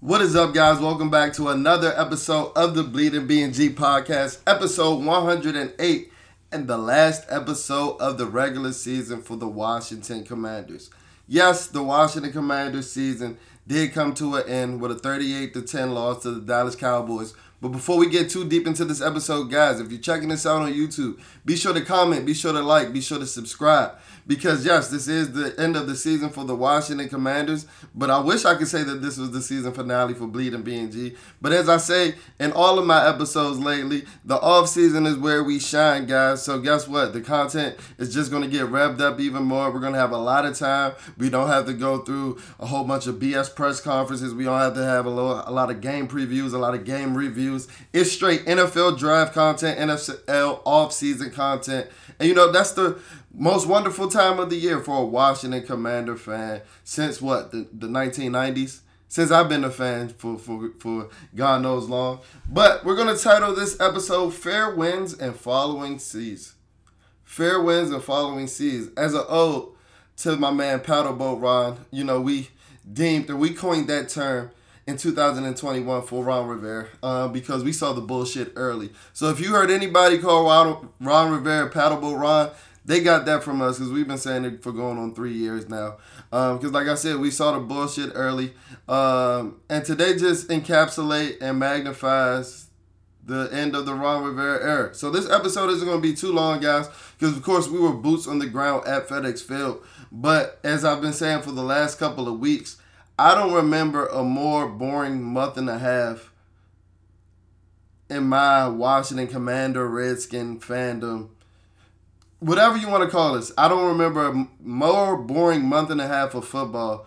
What is up, guys? Welcome back to another episode of the Bleeding BNG podcast, episode 108, and the last episode of the regular season for the Washington Commanders. Yes, the Washington Commanders season did come to an end with a 38 to 10 loss to the Dallas Cowboys. But before we get too deep into this episode, guys, if you're checking this out on YouTube, be sure to comment, be sure to like, be sure to subscribe. Because yes, this is the end of the season for the Washington Commanders. But I wish I could say that this was the season finale for Bleeding BNG. But as I say in all of my episodes lately, the off season is where we shine, guys. So guess what? The content is just gonna get revved up even more. We're gonna have a lot of time. We don't have to go through a whole bunch of BS press conferences. We don't have to have a lot of game previews, a lot of game reviews. It's straight NFL draft content, NFL off season content. And you know, that's the most wonderful time of the year for a Washington Commander fan since what the, the 1990s. Since I've been a fan for, for for God knows long, but we're gonna title this episode "Fair Winds and Following Seas." Fair winds and following seas. As an ode to my man Paddleboat Ron, you know we deemed or we coined that term in 2021 for Ron Rivera uh, because we saw the bullshit early. So if you heard anybody call Ron, Ron Rivera Paddleboat Ron, they got that from us because we've been saying it for going on three years now. Because, um, like I said, we saw the bullshit early. Um, and today just encapsulate and magnifies the end of the Ron Rivera era. So this episode isn't going to be too long, guys, because, of course, we were boots on the ground at FedEx Field. But as I've been saying for the last couple of weeks, I don't remember a more boring month and a half in my Washington Commander Redskin fandom whatever you want to call this. I don't remember a more boring month and a half of football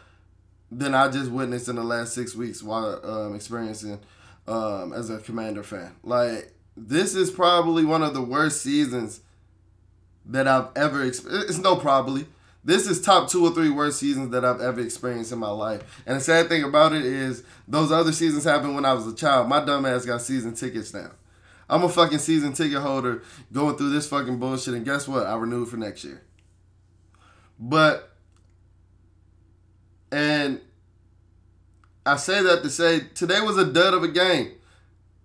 than I just witnessed in the last six weeks while um, experiencing um, as a Commander fan. Like this is probably one of the worst seasons that I've ever experienced. It's no probably. This is top two or three worst seasons that I've ever experienced in my life. And the sad thing about it is those other seasons happened when I was a child. My dumb ass got season tickets now. I'm a fucking season ticket holder going through this fucking bullshit, and guess what? I renewed for next year. But, and I say that to say today was a dud of a game.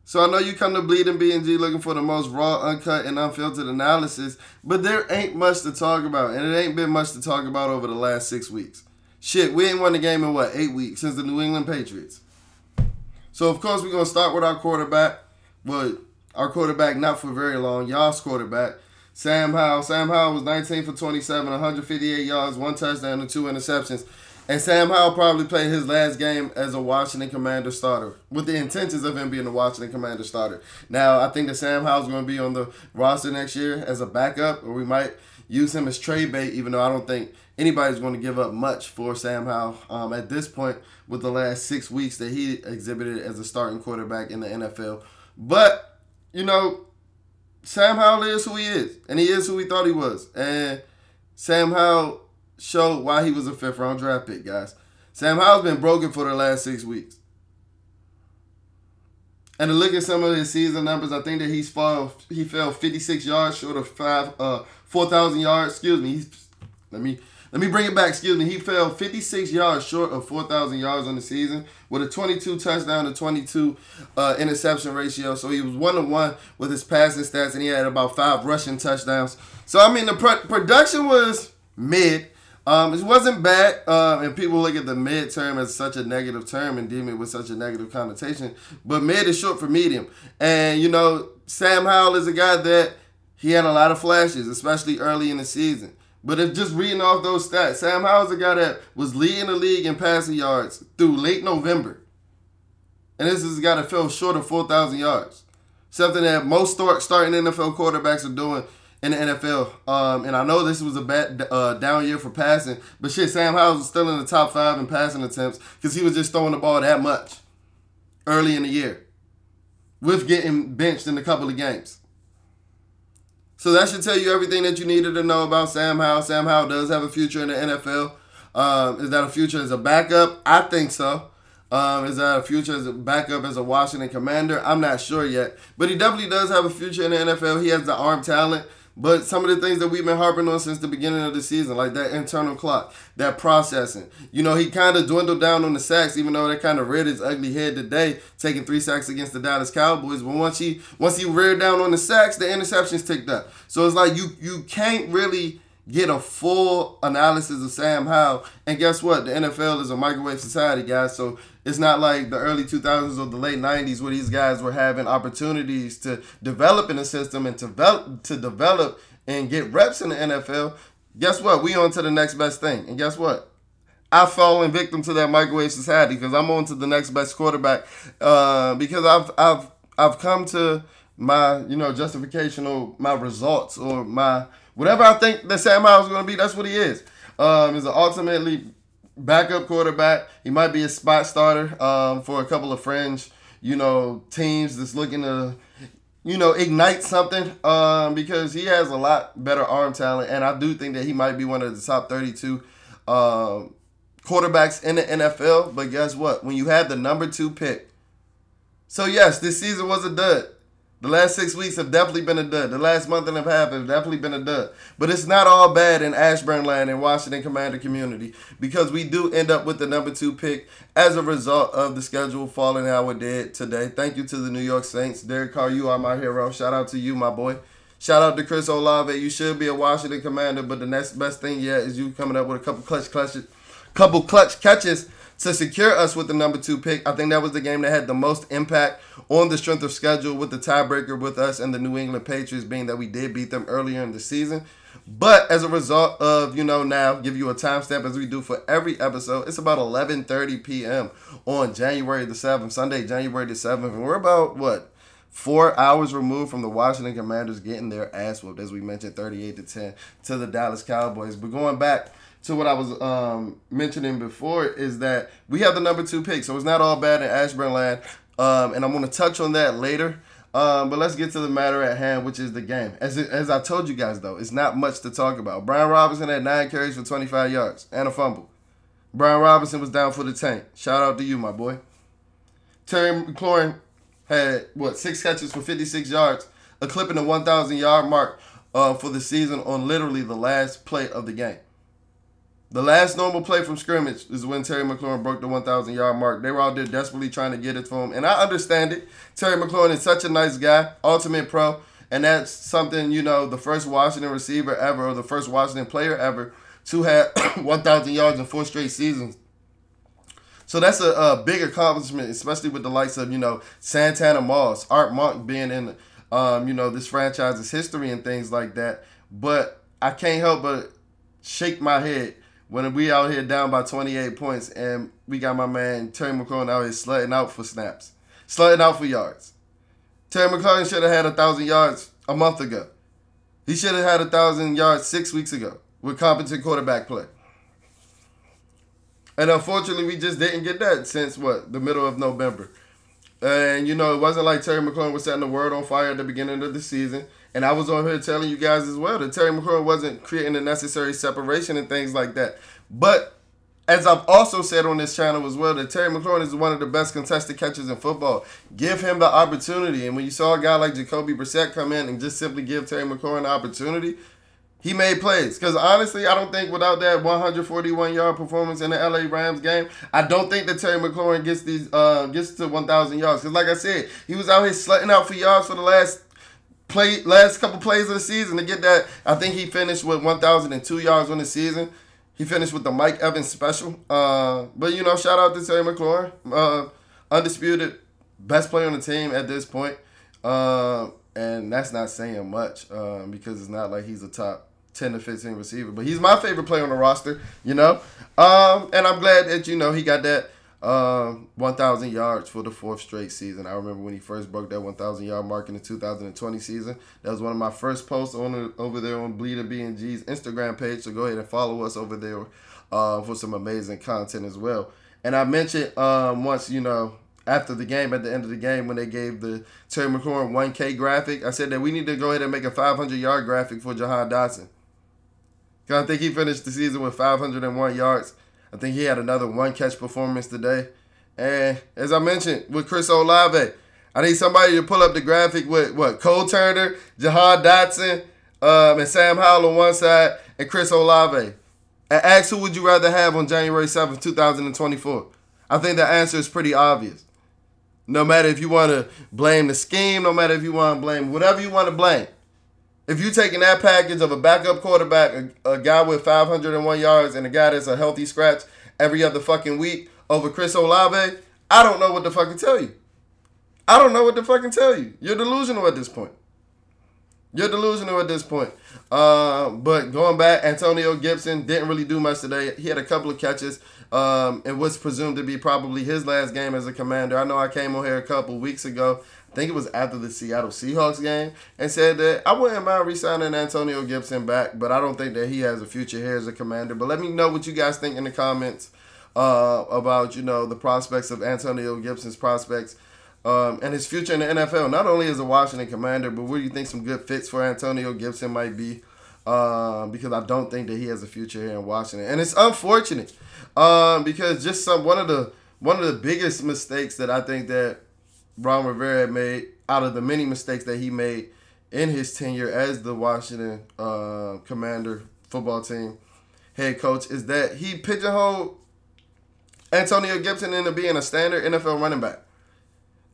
So I know you come to Bleeding BNG looking for the most raw, uncut, and unfiltered analysis, but there ain't much to talk about, and it ain't been much to talk about over the last six weeks. Shit, we ain't won the game in what eight weeks since the New England Patriots. So of course we're gonna start with our quarterback. Well, our quarterback not for very long. Y'all's quarterback. Sam Howell. Sam Howell was 19 for 27, 158 yards, one touchdown, and two interceptions. And Sam Howell probably played his last game as a Washington Commander starter with the intentions of him being a Washington Commander starter. Now, I think that Sam Howell's going to be on the roster next year as a backup, or we might use him as trade bait, even though I don't think anybody's going to give up much for Sam Howell um, at this point with the last six weeks that he exhibited as a starting quarterback in the NFL. But you know, Sam Howell is who he is, and he is who we thought he was. And Sam Howell showed why he was a fifth round draft pick, guys. Sam Howell's been broken for the last six weeks. And to look at some of his season numbers, I think that he's fall he fell 56 yards short of five uh 4,000 yards. Excuse me. He's, let me let me bring it back. Excuse me. He fell 56 yards short of 4,000 yards on the season with a 22 touchdown to 22 uh, interception ratio. So he was one to one with his passing stats, and he had about five rushing touchdowns. So I mean, the pr- production was mid. Um, it wasn't bad, and people look at the midterm as such a negative term and deem it with such a negative connotation. But mid is short for medium, and you know Sam Howell is a guy that he had a lot of flashes, especially early in the season. But if just reading off those stats, Sam Howell's a guy that was leading the league in passing yards through late November. And this is a guy that fell short of 4,000 yards. Something that most start, starting NFL quarterbacks are doing in the NFL. Um, and I know this was a bad uh, down year for passing, but shit, Sam Howell was still in the top five in passing attempts because he was just throwing the ball that much early in the year with getting benched in a couple of games. So that should tell you everything that you needed to know about Sam Howell. Sam Howell does have a future in the NFL. Um, is that a future as a backup? I think so. Um, is that a future as a backup as a Washington Commander? I'm not sure yet, but he definitely does have a future in the NFL. He has the arm talent But some of the things that we've been harping on since the beginning of the season, like that internal clock, that processing. You know, he kind of dwindled down on the sacks, even though they kind of reared his ugly head today, taking three sacks against the Dallas Cowboys. But once he once he reared down on the sacks, the interceptions ticked up. So it's like you you can't really get a full analysis of Sam Howell. And guess what? The NFL is a microwave society, guys. So it's not like the early 2000s or the late 90s where these guys were having opportunities to develop in the system and to develop, to develop and get reps in the NFL. Guess what? We on to the next best thing. And guess what? I've fallen victim to that microwave society because I'm on to the next best quarterback uh, because I've I've I've come to my you know justification or my results or my whatever I think that Sam is going to be. That's what he is. Um, is an ultimately backup quarterback. He might be a spot starter um, for a couple of fringe, you know, teams that's looking to, you know, ignite something um, because he has a lot better arm talent, and I do think that he might be one of the top 32 um, quarterbacks in the NFL. But guess what? When you have the number two pick, so yes, this season was a dud. The last six weeks have definitely been a dud. The last month and a half have definitely been a dud. But it's not all bad in Ashburn land and Washington Commander community because we do end up with the number two pick as a result of the schedule falling how it did today. Thank you to the New York Saints. Derek Carr, you are my hero. Shout out to you, my boy. Shout out to Chris Olave. You should be a Washington Commander, but the next best thing yet is you coming up with a couple clutch clutches, couple clutch catches to secure us with the number two pick. I think that was the game that had the most impact on the strength of schedule with the tiebreaker with us and the New England Patriots being that we did beat them earlier in the season. But as a result of, you know, now give you a timestamp as we do for every episode, it's about 11:30 p.m. on January the 7th, Sunday, January the 7th, and we're about what? 4 hours removed from the Washington Commanders getting their ass whooped as we mentioned 38 to 10 to the Dallas Cowboys. But going back to what I was um, mentioning before is that we have the number two pick, so it's not all bad in Ashburn land, um, and I'm going to touch on that later. Um, but let's get to the matter at hand, which is the game. As it, as I told you guys though, it's not much to talk about. Brian Robinson had nine carries for 25 yards and a fumble. Brian Robinson was down for the tank. Shout out to you, my boy. Terry McLaurin had what six catches for 56 yards, eclipsing the 1,000 yard mark uh, for the season on literally the last play of the game. The last normal play from scrimmage is when Terry McLaurin broke the 1,000 yard mark. They were out there desperately trying to get it for him. And I understand it. Terry McLaurin is such a nice guy, ultimate pro. And that's something, you know, the first Washington receiver ever, or the first Washington player ever, to have 1,000 yards in four straight seasons. So that's a, a, big accomplishment, especially with the likes of, you know, Santana Moss, Art Monk being in, um, you know, this franchise's history and things like that. But I can't help but shake my head when we out here down by 28 points and we got my man Terry McLaurin out here slutting out for snaps, slutting out for yards. Terry McLaurin should have had a thousand yards a month ago. He should have had a thousand yards six weeks ago with competent quarterback play. And unfortunately, we just didn't get that since what the middle of November. And you know, it wasn't like Terry McLaurin was setting the world on fire at the beginning of the season. And I was on here telling you guys as well that Terry McLaurin wasn't creating the necessary separation and things like that. But as I've also said on this channel as well, that Terry McLaurin is one of the best contested catchers in football. Give him the opportunity. And when you saw a guy like Jacoby Brissett come in and just simply give Terry McLaurin the opportunity, he made plays. Because honestly, I don't think without that 141 yard performance in the LA Rams game, I don't think that Terry McLaurin gets these uh, gets to 1,000 yards. Because like I said, he was out here slutting out for yards for the last play last couple plays of the season to get that. I think he finished with 1,002 yards on the season. He finished with the Mike Evans special. Uh, but you know, shout out to Terry McLaurin, uh, undisputed best player on the team at this point. Uh, and that's not saying much um, because it's not like he's a top 10 to 15 receiver. But he's my favorite player on the roster, you know. Um, and I'm glad that you know he got that um, 1,000 yards for the fourth straight season. I remember when he first broke that 1,000 yard mark in the 2020 season. That was one of my first posts on over there on Bleeding BNG's Instagram page. So go ahead and follow us over there uh, for some amazing content as well. And I mentioned um, once, you know, after the game, at the end of the game, when they gave the Terry McLaurin 1K graphic, I said that we need to go ahead and make a 500 yard graphic for Jahan Dotson. I think he finished the season with 501 yards I think he had another one catch performance today. And as I mentioned with Chris Olave, I need somebody to pull up the graphic with what Cole Turner, Jahan Dotson, um, and Sam Howell on one side, and Chris Olave. And ask who would you rather have on January 7th, 2024? I think the answer is pretty obvious. No matter if you want to blame the scheme, no matter if you want to blame whatever you want to blame. If you're taking that package of a backup quarterback, a, a guy with 501 yards, and a guy that's a healthy scratch every other fucking week over Chris Olave, I don't know what to fucking tell you. I don't know what to fucking tell you. You're delusional at this point. You're delusional at this point. Uh, but going back, Antonio Gibson didn't really do much today. He had a couple of catches. Um, was presumed to be probably his last game as a commander. I know I came on here a couple weeks ago. I think it was after the Seattle Seahawks game, and said that I wouldn't mind re-signing Antonio Gibson back, but I don't think that he has a future here as a commander. But let me know what you guys think in the comments uh, about you know the prospects of Antonio Gibson's prospects um, and his future in the NFL. Not only as a Washington Commander, but where do you think some good fits for Antonio Gibson might be? Uh, because I don't think that he has a future here in Washington, and it's unfortunate um, because just some one of the one of the biggest mistakes that I think that Ron Rivera made out of the many mistakes that he made in his tenure as the Washington uh, Commander football team head coach is that he pigeonholed Antonio Gibson into being a standard NFL running back.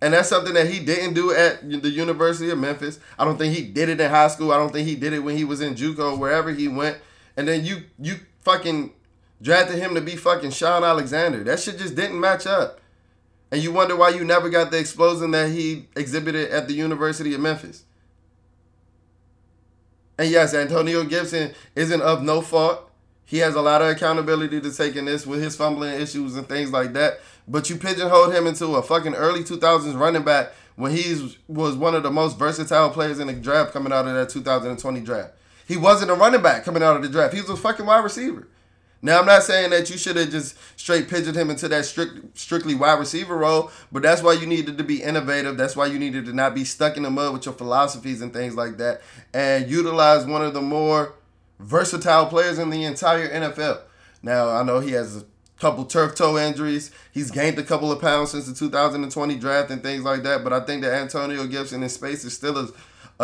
And that's something that he didn't do at the University of Memphis. I don't think he did it in high school. I don't think he did it when he was in JUCO, wherever he went. And then you you fucking drafted him to be fucking Shaun Alexander. That shit just didn't match up. And you wonder why you never got the explosion that he exhibited at the University of Memphis. And yes, Antonio Gibson isn't of no fault. He has a lot of accountability to taking this with his fumbling issues and things like that. But you pigeonholed him into a fucking early 2000s running back when he was one of the most versatile players in the draft coming out of that 2020 draft. He wasn't a running back coming out of the draft. He was a fucking wide receiver. Now I'm not saying that you should have just straight pigeoned him into that strict, strictly wide receiver role, but that's why you needed to be innovative. That's why you needed to not be stuck in the mud with your philosophies and things like that, and utilize one of the more versatile players in the entire NFL. Now I know he has a couple turf toe injuries. He's gained a couple of pounds since the 2020 draft and things like that. But I think that Antonio Gibson in space is still a,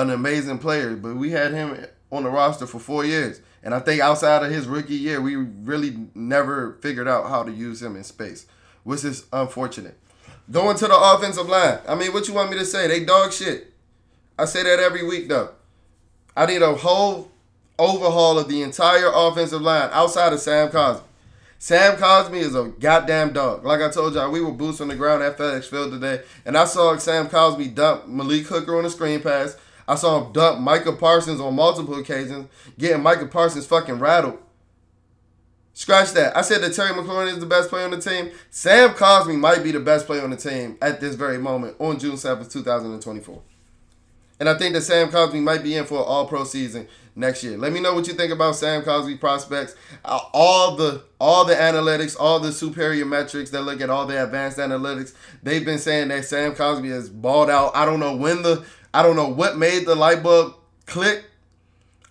an amazing player. But we had him on the roster for four years. And I think outside of his rookie year, we really never figured out how to use him in space, which is unfortunate. Going to the offensive line. I mean, what you want me to say? They dog shit. I say that every week, though. I need a whole overhaul of the entire offensive line outside of Sam Cosmi. Sam Cosmi is a goddamn dog. Like I told y'all, we were boots on the ground at FedEx Field today, and I saw Sam Cosmi dump Malik Hooker on a screen pass. I saw him dump Micah Parsons on multiple occasions, getting Micah Parsons fucking rattled. Scratch that. I said that Terry McLaurin is the best player on the team. Sam Cosmi might be the best player on the team at this very moment on June 7th, 2024. And I think that Sam Cosmi might be in for an all pro season next year. Let me know what you think about Sam Cosmi prospects. Uh, all the all the analytics, all the superior metrics that look at all the advanced analytics, they've been saying that Sam Cosmi has balled out. I don't know when the I don't know what made the light bulb click.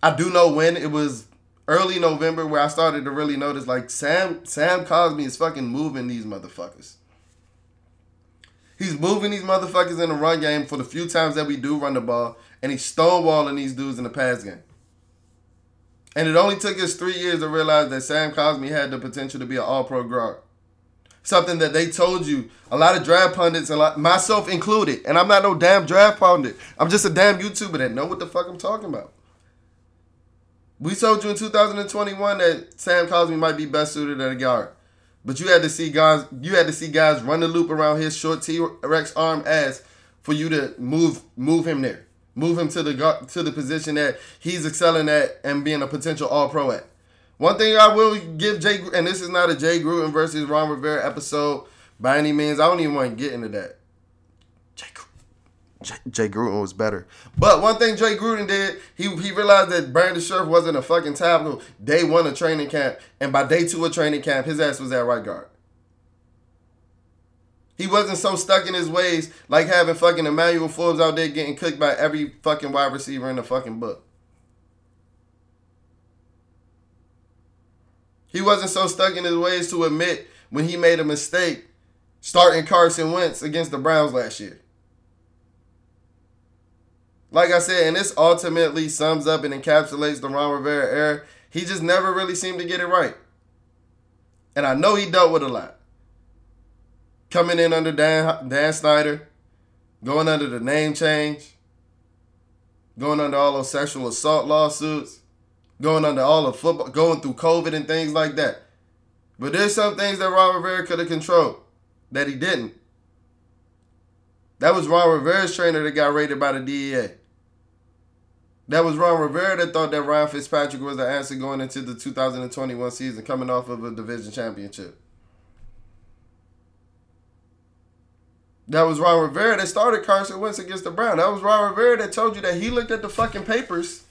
I do know when it was early November where I started to really notice like Sam Sam Cosmi is fucking moving these motherfuckers. He's moving these motherfuckers in the run game for the few times that we do run the ball, and he's stonewalling these dudes in the pass game. And it only took us three years to realize that Sam Cosmi had the potential to be an all pro guard. Something that they told you, a lot of draft pundits, and lot, myself included, and I'm not no damn draft pundit. I'm just a damn YouTuber that know what the fuck I'm talking about. We told you in 2021 that Sam Cosmi might be best suited at a guard. But you had to see guys you had to see guys run the loop around his short T Rex arm ass for you to move move him there move him to the to the position that he's excelling at and being a potential All Pro at. One thing I will give Jay, and this is not a Jay Gruden versus Ron Rivera episode by any means. I don't even want to get into that. Jay, Jay, Gruden was better, but one thing Jay Gruden did, he he realized that Brandon Scherff wasn't a fucking tableau day one of training camp, and by day two of training camp, his ass was at right guard. He wasn't so stuck in his ways like having fucking Emmanuel Forbes out there getting cooked by every fucking wide receiver in the fucking book. He wasn't so stuck in his ways to admit when he made a mistake starting Carson Wentz against the Browns last year. like I said, and this ultimately sums up and encapsulates the Ron Rivera era. He just never really seemed to get it right. And I know he dealt with a lot. Coming in under Dan, Dan Snyder, going under the name change, going under all those sexual assault lawsuits, going under all the football, going through COVID and things like that. But there's some things that Ron Rivera could have controlled that he didn't. That was Ron Rivera's trainer that got raided by the DEA. That was Ron Rivera that thought that Ryan Fitzpatrick was the answer going into the 2021 season, coming off of a division championship. That was Ron Rivera that started Carson Wentz against the Browns. That was Ron Rivera that told you that he looked at the fucking papers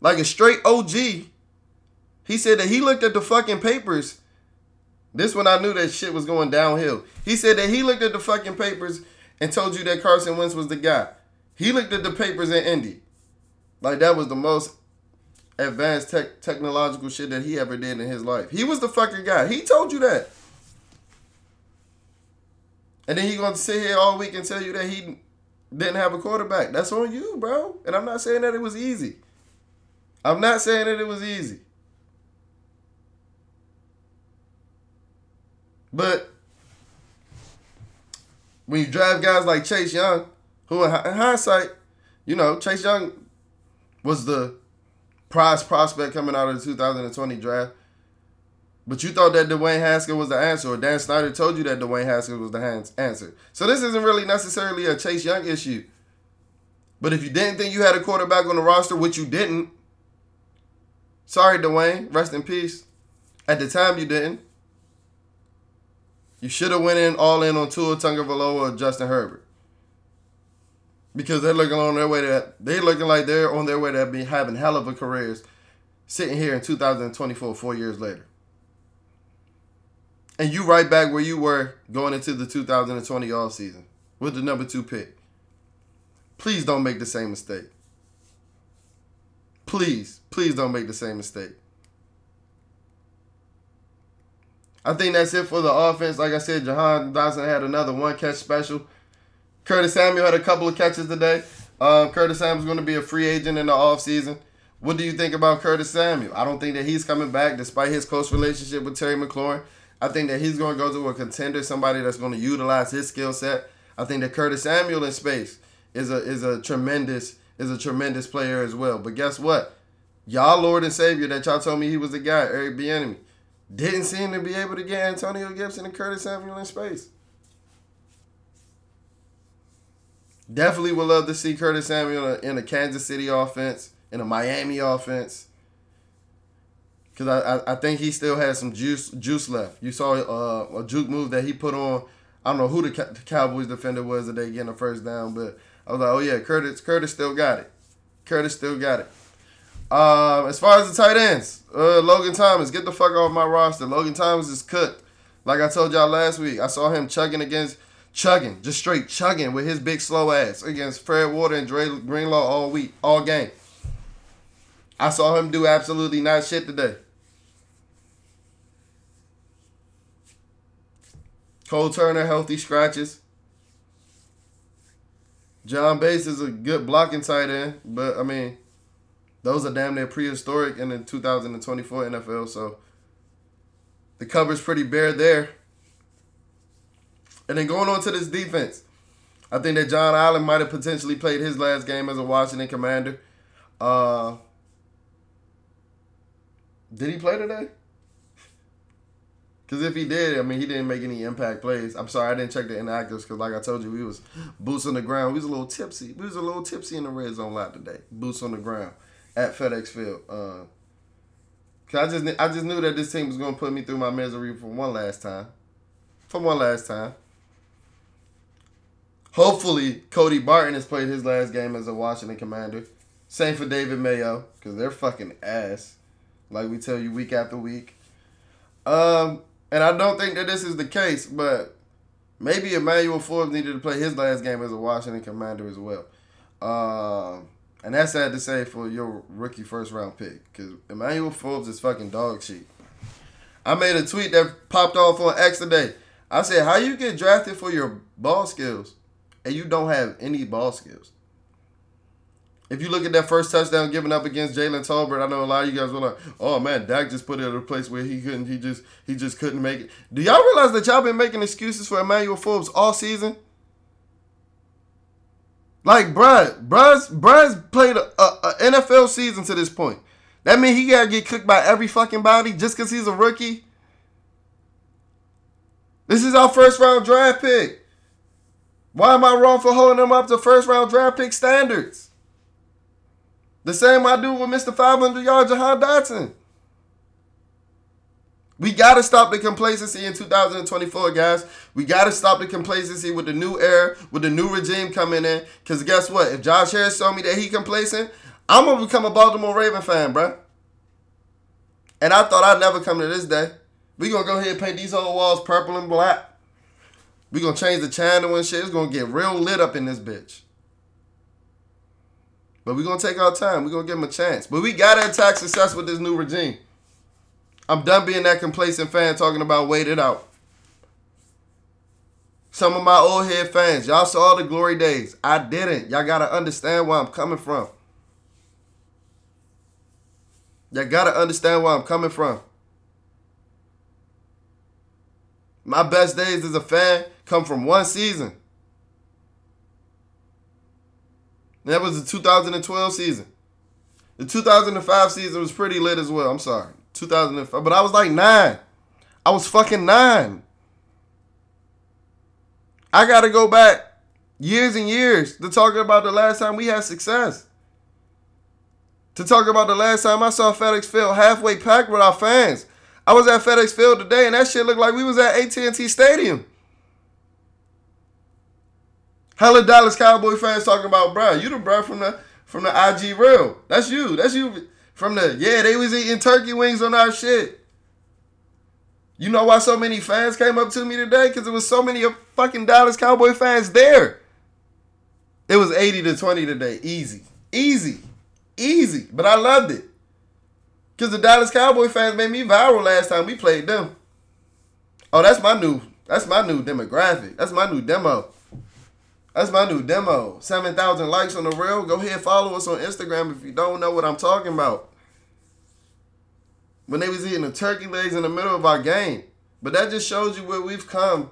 like a straight OG. He said that he looked at the fucking papers. This when I knew that shit was going downhill. He said that he looked at the fucking papers and told you that Carson Wentz was the guy. He looked at the papers in Indy. Like that was the most advanced tech technological shit that he ever did in his life. He was the fucking guy. He told you that. And then he gonna sit here all week and tell you that he didn't have a quarterback. That's on you, bro. And I'm not saying that it was easy. I'm not saying that it was easy. But when you drive guys like Chase Young, who in hindsight, you know, Chase Young was the prize prospect coming out of the 2020 draft. But you thought that Dwayne Haskins was the answer, or Dan Snyder told you that Dwayne Haskins was the answer. So this isn't really necessarily a Chase Young issue. But if you didn't think you had a quarterback on the roster, which you didn't, sorry, Dwayne, rest in peace. At the time, you didn't. You should have went in all in on Tua Tagovailoa or Justin Herbert. Because they're looking on their way to they're looking like they're on their way to be having hell of a careers sitting here in 2024 four years later. And you right back where you were going into the 2020 off season with the number two pick. Please don't make the same mistake please please don't make the same mistake I think that's it for the offense. Like I said, Jahan Dotson had another one catch special. Curtis Samuel had a couple of catches today. Um, Curtis Samuel's going to be a free agent in the offseason. What do you think about Curtis Samuel? I don't think that he's coming back despite his close relationship with Terry McLaurin. I think that he's going to go to a contender, somebody that's going to utilize his skill set. I think that Curtis Samuel in space is a is a tremendous is a tremendous player as well. But guess what? Y'all Lord and Savior that y'all told me he was the guy, Eric Bieniemy, didn't seem to be able to get Antonio Gibson and Curtis Samuel in space. Definitely would love to see Curtis Samuel in a Kansas City offense, in a Miami offense. Cause I, I, I think he still has some juice juice left. You saw uh, a juke move that he put on. I don't know who the, the Cowboys defender was that they getting a first down, but I was like, oh yeah, Curtis Curtis still got it. Curtis still got it. Um, as far as the tight ends, uh, Logan Thomas, get the fuck off my roster. Logan Thomas is cooked. Like I told y'all last week, I saw him chugging against chugging, just straight chugging with his big slow ass against Fred Warner and Dre Greenlaw all week, all game. I saw him do absolutely not shit today. Cole Turner, healthy scratches. John Bates is a good blocking tight end, but I mean, those are damn near prehistoric in the 2024 NFL, so the cover's pretty bare there. And then going on to this defense, I think that John Allen might have potentially played his last game as a Washington Commander. Uh, did he play today? Because if he did, I mean, he didn't make any impact plays. I'm sorry, I didn't check the inactives because, like I told you, we was boots on the ground. We was a little tipsy. We was a little tipsy in the red zone lot today. Boots on the ground at FedEx Field. Uh, Cause I just I just knew that this team was gonna put me through my misery for one last time, for one last time. Hopefully, Cody Barton has played his last game as a Washington Commander. Same for David Mayo, because they're fucking ass. Like we tell you week after week. Um, and I don't think that this is the case, but maybe Emmanuel Forbes needed to play his last game as a Washington Commander as well. Um, and that's sad to say for your rookie first round pick, because Emmanuel Forbes is fucking dog shit. I made a tweet that popped off on X today. I said, "How you get drafted for your ball skills?" and you don't have any ball skills. If you look at that first touchdown given up against Jalen Tolbert, I know a lot of you guys were like, "Oh man, Dak just put it in a place where he couldn't. He just he just couldn't make it." Do y'all realize that y'all been making excuses for Emmanuel Forbes all season? Like, bruh, bruh's, bruh's played a, a, a NFL season to this point. That means he gotta get cooked by every fucking body just because he's a rookie. This is our first round draft pick. Why am I wrong for holding him up to first round draft pick standards? The same I do with Mr. 500 yard Jahan Dotson. We got to stop the complacency in 2024, guys. We got to stop the complacency with the new era, with the new regime coming in. Because guess what? If Josh Harris told me that he complacent, I'm going to become a Baltimore Raven fan, bro. And I thought I'd never come to this day. we going to go ahead and paint these old walls purple and black. we going to change the channel and shit. It's going to get real lit up in this bitch. But we're to take our time. We're to give them a chance. But we got to attack success with this new regime. I'm done being that complacent fan talking about wait it out. Some of my old head fans, y'all saw the glory days. I didn't. Y'all gotta understand where I'm coming from. Y'all gotta understand where I'm coming from. My best days as a fan come from one season. That was the 2012 season. The 2005 season was pretty lit as well. I'm sorry. 2005. But I was like nine. I was fucking nine. I got to go back years and years to talk about the last time we had success. To talk about the last time I saw FedEx Field halfway packed with our fans. I was at FedEx Field today, and that shit looked like we was at AT&T Stadium. Hella Dallas Cowboy fans talking about, bro, you the bro from the from the IG real. That's you. That's you from the yeah, they was eating turkey wings on our shit. You know why so many fans came up to me today? Because there was so many fucking Dallas Cowboy fans there. It was 80 to 20 today. Easy. Easy. Easy. But I loved it. Because the Dallas Cowboy fans made me viral last time we played them. Oh, that's my new, that's my new demographic. That's my new demo. That's my new demo. 7,000 likes on the reel. Go ahead follow us on Instagram if you don't know what I'm talking about. When they was eating the turkey legs in the middle of our game. But that just shows you where we've come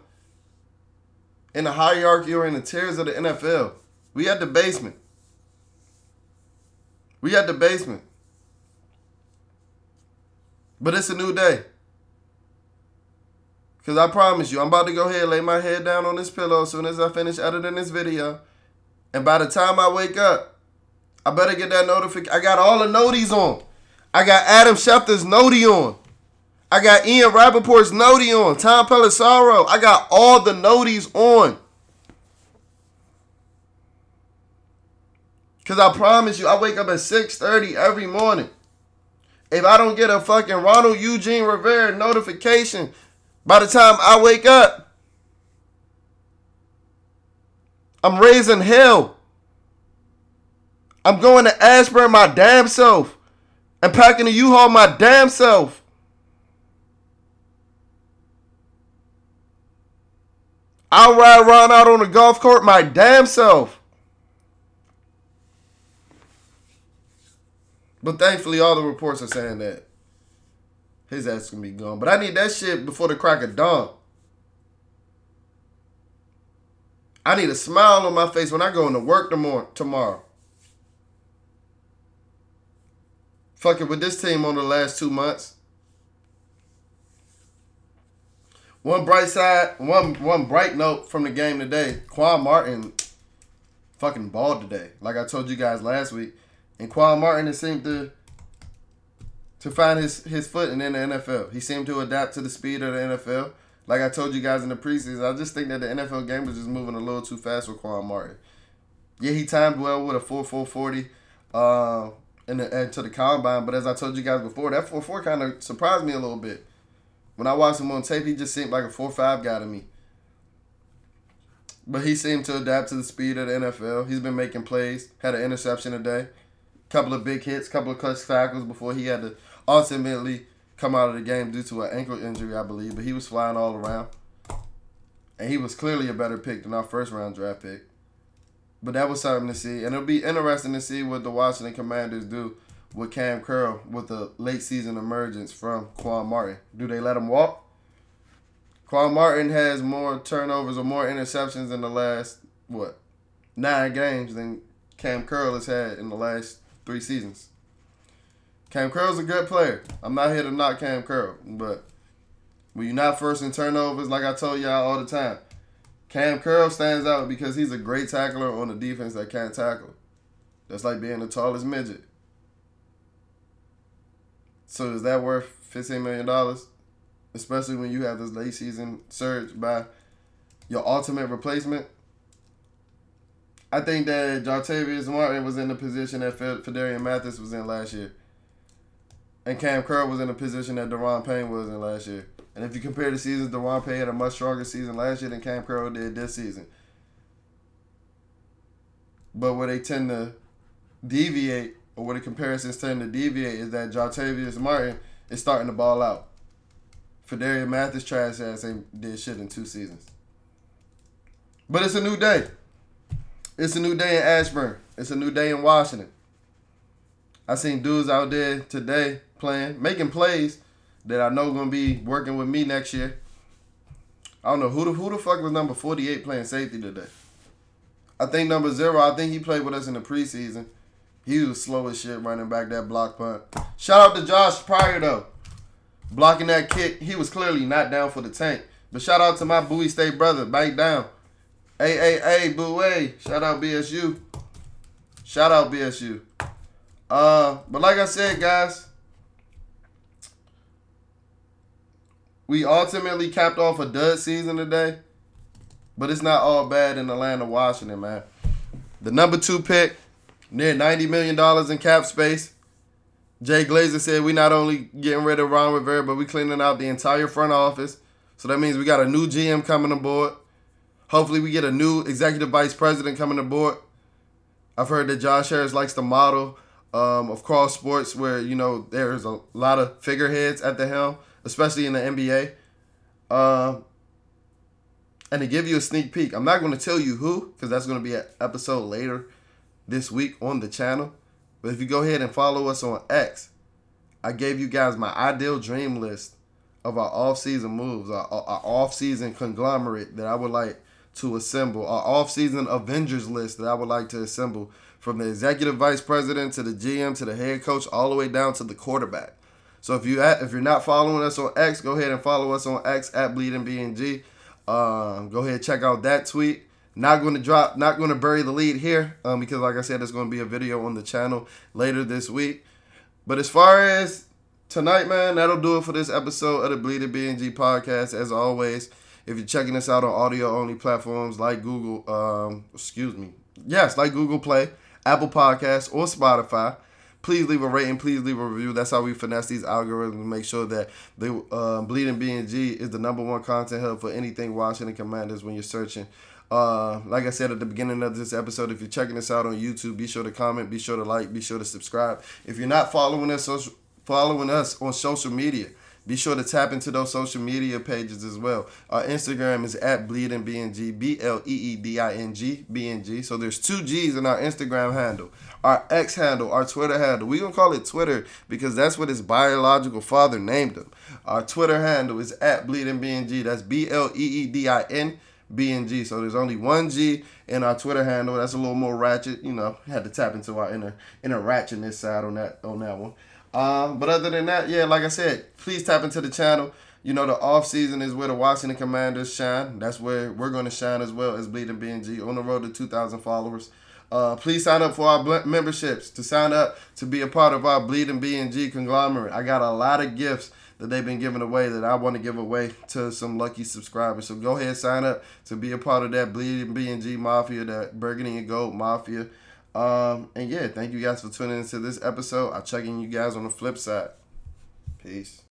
in the hierarchy or in the tiers of the NFL. We at the basement. We at the basement. But it's a new day. Because I promise you, I'm about to go ahead and lay my head down on this pillow as soon as I finish editing this video. And by the time I wake up, I better get that notification. I got all the noties on. I got Adam Schefter's noti on. I got Ian Rapoport's noti on. Tom Pelissero. I got all the noties on. Because I promise you, I wake up at 6.30 every morning. If I don't get a fucking Ronald Eugene Rivera notification by the time I wake up, I'm raising hell. I'm going to Ashburn my damn self and packing a U-Haul my damn self. I'll ride around out on the golf court my damn self. But thankfully, all the reports are saying that his ass gonna be gone. But I need that shit before the crack of dawn. I need a smile on my face when I go into work tomorrow. tomorrow. Fucking with this team on the last two months. One bright side, one one bright note from the game today. Quan Martin fucking balled today. Like I told you guys last week. And Quan Martin it seemed to to find his, his footing in the NFL. He seemed to adapt to the speed of the NFL. Like I told you guys in the preseason, I just think that the NFL game was just moving a little too fast for Quan Martin. Yeah, he timed well with a 4 4 40 uh, uh, to the combine, but as I told you guys before, that 4 4 kind of surprised me a little bit. When I watched him on tape, he just seemed like a 4 5 guy to me. But he seemed to adapt to the speed of the NFL. He's been making plays, had an interception today, couple of big hits, couple of clutch tackles before he had to ultimately come out of the game due to an ankle injury, I believe. But he was flying all around. And he was clearly a better pick than our first round draft pick. But that was something to see, and it'll be interesting to see what the Washington Commanders do with Kam Curl with the late season emergence from Quan Martin. Do they let him walk? Quan Martin has more turnovers or more interceptions in the last what nine games than Kam Curl has had in the last three seasons. Kam Curl's a good player. I'm not here to knock Kam Curl, but when you're not first in turnovers, like I told y'all all the time, Kam Curl stands out because he's a great tackler on a defense that can't tackle. That's like being the tallest midget. So is that worth fifteen million dollars? Especially when you have this late season surge by your ultimate replacement. I think that Jartavius Martin was in the position that Phidarian Mathis was in last year. And Kam Curl was in a position that Daron Payne was in last year. And if you compare the seasons, Daron Payne had a much stronger season last year than Kam Curl did this season. But where they tend to deviate, or where the comparisons tend to deviate, is that Jartavius Martin is starting to ball out. Phidarian Mathis trash ass ain't did shit in two seasons. But it's a new day. It's a new day in Ashburn. It's a new day in Washington. I seen dudes out there today playing, making plays that I know gonna be working with me next year. I don't know who the who the fuck was number forty eight playing safety today. I think number zero. I think he played with us in the preseason. He was slow as shit running back that block punt. Shout out to Josh Pryor though, blocking that kick. He was clearly not down for the tank. But shout out to my Bowie State brother, bank down. Hey, hey, hey, Bowie. Shout out BSU. Shout out BSU. Uh, but like I said, guys, we ultimately capped off a dud season today, but it's not all bad in Atlanta, Washington, man. The number two pick, near $90 million in cap space. Jay Glazer said we not only getting rid of Ron Rivera, but we cleaning out the entire front office. So that means we got a new GM coming aboard. Hopefully we get a new executive vice president coming aboard. I've heard that Josh Harris likes the model um, of cross sports where, you know, there's a lot of figureheads at the helm especially in the NBA. Uh, and to give you a sneak peek, I'm not going to tell you who, because that's going to be an episode later this week on the channel. But if you go ahead and follow us on X, I gave you guys my ideal dream list of our off-season moves, our, our off-season conglomerate that I would like to assemble, our off-season Avengers list that I would like to assemble from the executive vice president to the GM to the head coach all the way down to the quarterback. So if you if you're not following us on X, go ahead and follow us on X at Bleeding BNG. Um, go ahead and check out that tweet. Not going to drop, not going to bury the lead here um, because, like I said, there's going to be a video on the channel later this week. But as far as tonight, man, that'll do it for this episode of the Bleeding BNG podcast. As always, if you're checking us out on audio only platforms like Google, um, excuse me, yes, like Google Play, Apple Podcasts, or Spotify please leave a rating, please leave a review. That's how we finesse these algorithms make sure that the uh, Bleeding BNG is the number one content hub for anything Washington Commanders when you're searching. Uh, like I said at the beginning of this episode, if you're checking us out on YouTube, be sure to comment, be sure to like, be sure to subscribe. If you're not following us, following us on social media, be sure to tap into those social media pages as well. Our Instagram is at Bleeding BNG, B L E E D I N G, B N G. So there's two G's in our Instagram handle. Our X handle, our Twitter handle. We're going to call it Twitter because that's what his biological father named him. Our Twitter handle is at Bleeding BNG. That's B L E E D I N B N G. So there's only one G in our Twitter handle. That's a little more ratchet. You know, had to tap into our inner inner ratchetness side on that on that one. Um, but other than that, yeah, like I said, please tap into the channel. You know, the off season is where the Washington Commanders shine. That's where we're going to shine as well as Bleeding BNG on the road to 2,000 followers. Uh, please sign up for our memberships to sign up to be a part of our Bleeding BNG conglomerate. I got a lot of gifts that they've been giving away that I want to give away to some lucky subscribers. So go ahead, sign up to be a part of that Bleeding BNG Mafia, that Burgundy and Gold Mafia. Um, and yeah, thank you guys for tuning into this episode. I'll check in you guys on the flip side. Peace.